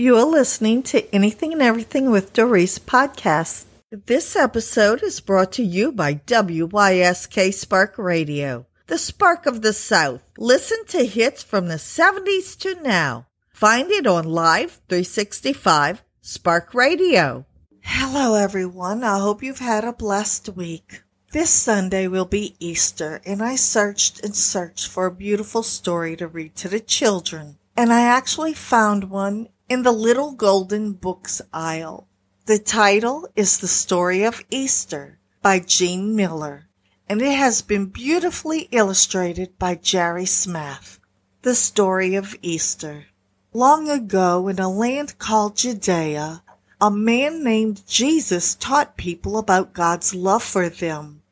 You are listening to Anything and Everything with Daurice podcast. This episode is brought to you by WYSK Spark Radio, the spark of the South. Listen to hits from the 70s to now. Find it on Live 365 Spark Radio. Hello, everyone. I hope you've had a blessed week. This Sunday will be Easter, and I searched and searched for a beautiful story to read to the children. And I actually found one in the Little Golden Books aisle. The title is The Story of Easter by Jean Miller, and it has been beautifully illustrated by Jerry Smith. The Story of Easter. Long ago, in a land called Judea, a man named Jesus taught people about God's love for them.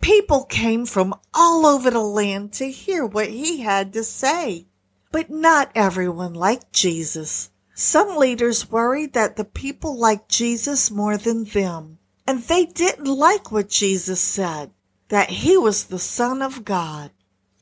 People came from all over the land to hear what he had to say. But not everyone liked Jesus. Some leaders worried that the people liked Jesus more than them, and they didn't like what Jesus said, that he was the Son of God.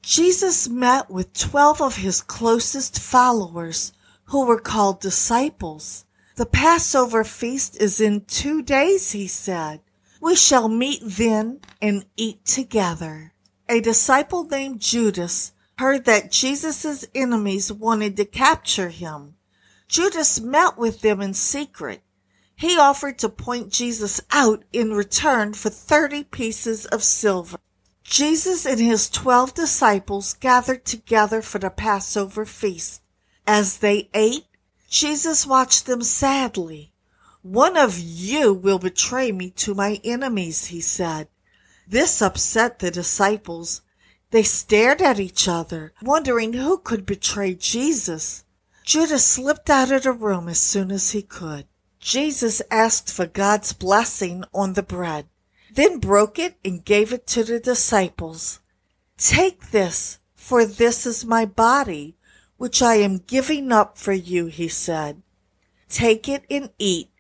Jesus met with 12 of his closest followers who were called disciples. The Passover feast is in two days, he said. We shall meet then and eat together. A disciple named Judas heard that Jesus' enemies wanted to capture him. Judas met with them in secret. He offered to point Jesus out in return for 30 pieces of silver. Jesus and his 12 disciples gathered together for the Passover feast. As they ate, Jesus watched them sadly. One of you will betray me to my enemies, he said. This upset the disciples. They stared at each other, wondering who could betray Jesus. Judas slipped out of the room as soon as he could. Jesus asked for God's blessing on the bread, then broke it and gave it to the disciples. Take this, for this is my body, which I am giving up for you, he said. Take it and eat.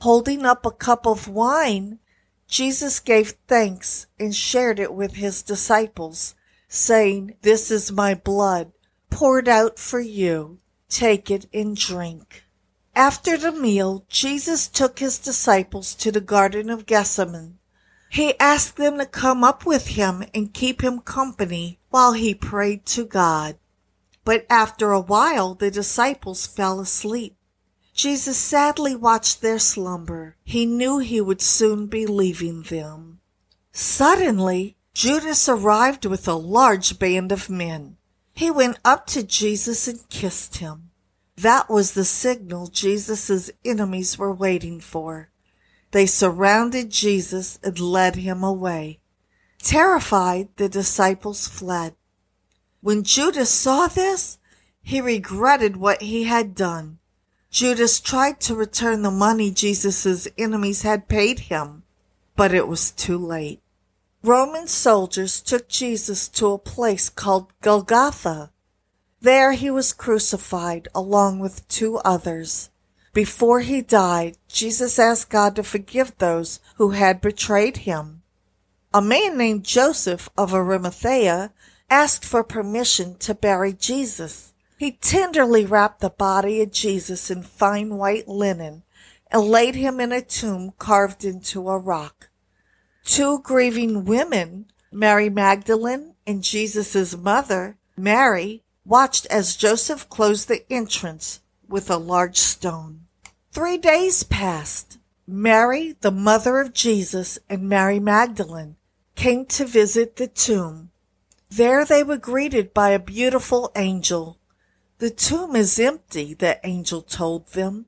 Holding up a cup of wine, Jesus gave thanks and shared it with his disciples, saying, This is my blood, poured out for you. Take it and drink. After the meal, Jesus took his disciples to the Garden of Gethsemane. He asked them to come up with him and keep him company while he prayed to God. But after a while, the disciples fell asleep. Jesus sadly watched their slumber. He knew he would soon be leaving them. Suddenly, Judas arrived with a large band of men. He went up to Jesus and kissed him. That was the signal Jesus' enemies were waiting for. They surrounded Jesus and led him away. Terrified, the disciples fled. When Judas saw this, he regretted what he had done. Judas tried to return the money Jesus' enemies had paid him, but it was too late. Roman soldiers took Jesus to a place called Golgotha. There he was crucified along with two others. Before he died, Jesus asked God to forgive those who had betrayed him. A man named Joseph of Arimathea asked for permission to bury Jesus. He tenderly wrapped the body of Jesus in fine white linen and laid him in a tomb carved into a rock. Two grieving women, Mary Magdalene and Jesus' mother, Mary, watched as Joseph closed the entrance with a large stone. Three days passed. Mary, the mother of Jesus, and Mary Magdalene came to visit the tomb. There they were greeted by a beautiful angel. The tomb is empty, the angel told them.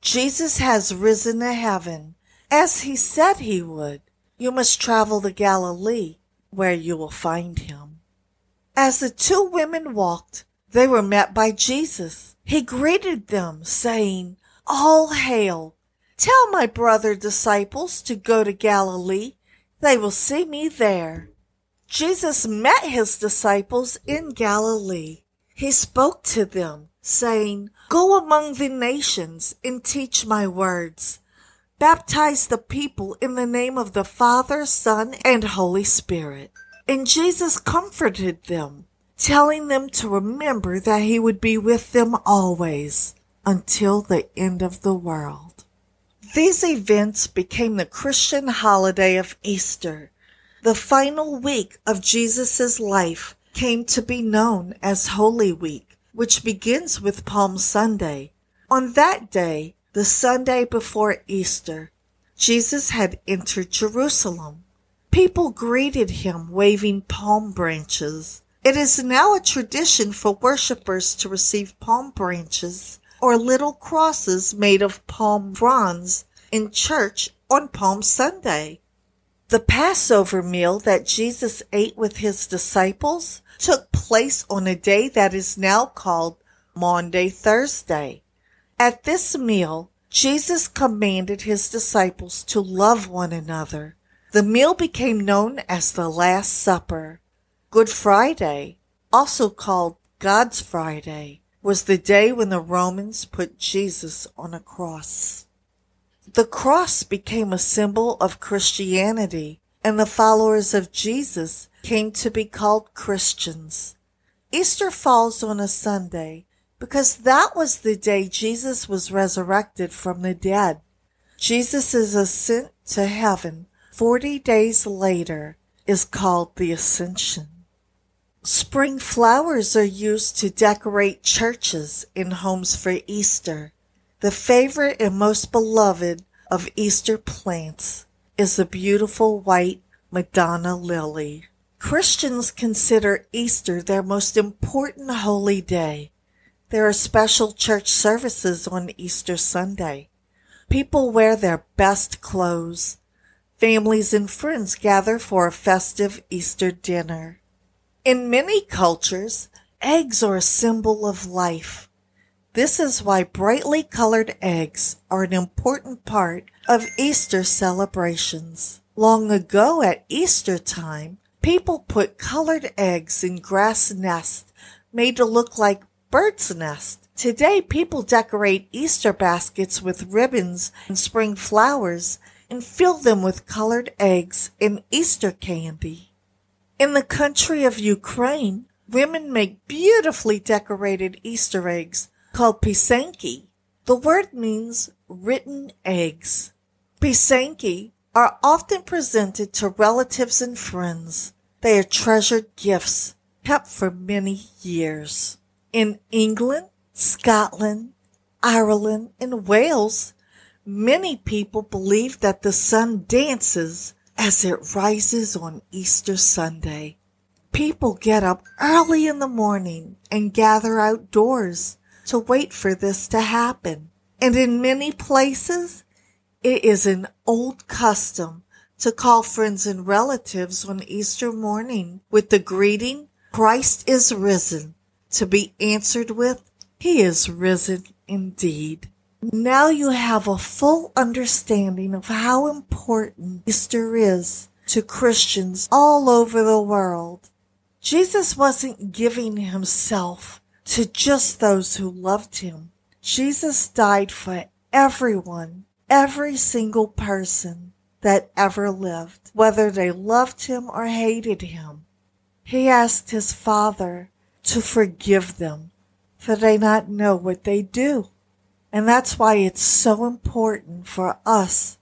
Jesus has risen to heaven, as he said he would. You must travel to Galilee, where you will find him. As the two women walked, they were met by Jesus. He greeted them, saying, All hail! Tell my brother disciples to go to Galilee. They will see me there. Jesus met his disciples in Galilee. He spoke to them, saying, Go among the nations and teach my words. Baptize the people in the name of the Father, Son, and Holy Spirit. And Jesus comforted them, telling them to remember that he would be with them always until the end of the world. These events became the Christian holiday of Easter. The final week of Jesus' life came to be known as Holy Week, which begins with Palm Sunday. On that day, the Sunday before Easter, Jesus had entered Jerusalem. People greeted him waving palm branches. It is now a tradition for worshippers to receive palm branches or little crosses made of palm fronds in church on Palm Sunday. The Passover meal that Jesus ate with his disciples took place on a day that is now called Maundy Thursday. At this meal, Jesus commanded his disciples to love one another. The meal became known as the Last Supper. Good Friday, also called God's Friday, was the day when the Romans put Jesus on a cross. The cross became a symbol of Christianity, and the followers of Jesus came to be called Christians. Easter falls on a Sunday, because that was the day Jesus was resurrected from the dead. Jesus' ascent to heaven 40 days later is called the Ascension. Spring flowers are used to decorate churches and homes for Easter. The favorite and most beloved of Easter plants is the beautiful white Madonna lily. Christians consider Easter their most important holy day. There are special church services on Easter Sunday. People wear their best clothes. Families and friends gather for a festive Easter dinner. In many cultures, eggs are a symbol of life. This is why brightly colored eggs are an important part of Easter celebrations. Long ago at Easter time, people put colored eggs in grass nests made to look like bird's nest. Today, people decorate Easter baskets with ribbons and spring flowers and fill them with colored eggs and Easter candy. In the country of Ukraine, women make beautifully decorated Easter eggs called pisanki. The word means written eggs. Pisanki are often presented to relatives and friends. They are treasured gifts kept for many years. In England, Scotland, Ireland, and Wales, many people believe that the sun dances as it rises on Easter Sunday. People get up early in the morning and gather outdoors to wait for this to happen. And in many places, it is an old custom to call friends and relatives on Easter morning with the greeting, Christ is risen to be answered with, He is risen indeed. Now you have a full understanding of how important Easter is to Christians all over the world. Jesus wasn't giving himself to just those who loved him. Jesus died for everyone, every single person that ever lived, whether they loved him or hated him. He asked his Father to forgive them, for they not know what they do. And that's why it's so important for us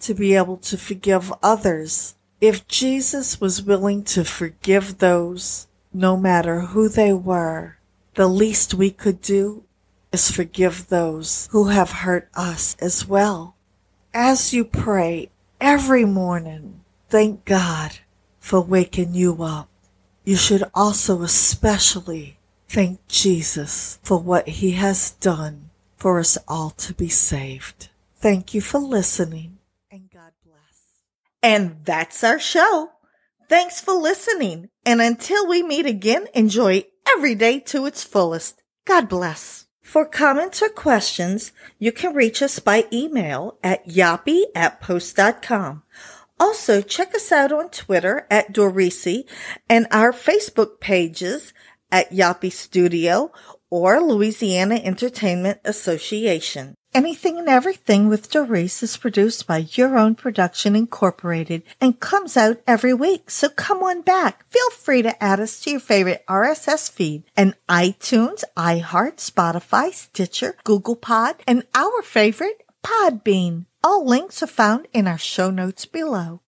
to be able to forgive others. If Jesus was willing to forgive those, no matter who they were, the least we could do is forgive those who have hurt us as well. As you pray every morning, thank God for waking you up you should also especially thank Jesus for what he has done for us all to be saved. Thank you for listening and God bless. And that's our show. Thanks for listening. And until we meet again, enjoy every day to its fullest. God bless. For comments or questions, you can reach us by email at yopi at post.com. Also, check us out on Twitter at Dauricee and our Facebook pages at Yopi Studio or Louisiana Entertainment Association. Anything and Everything with Daurice is produced by Your Own Production Incorporated and comes out every week. So come on back. Feel free to add us to your favorite RSS feed and iTunes, iHeart, Spotify, Stitcher, Google Pod, and our favorite Podbean. All links are found in our show notes below.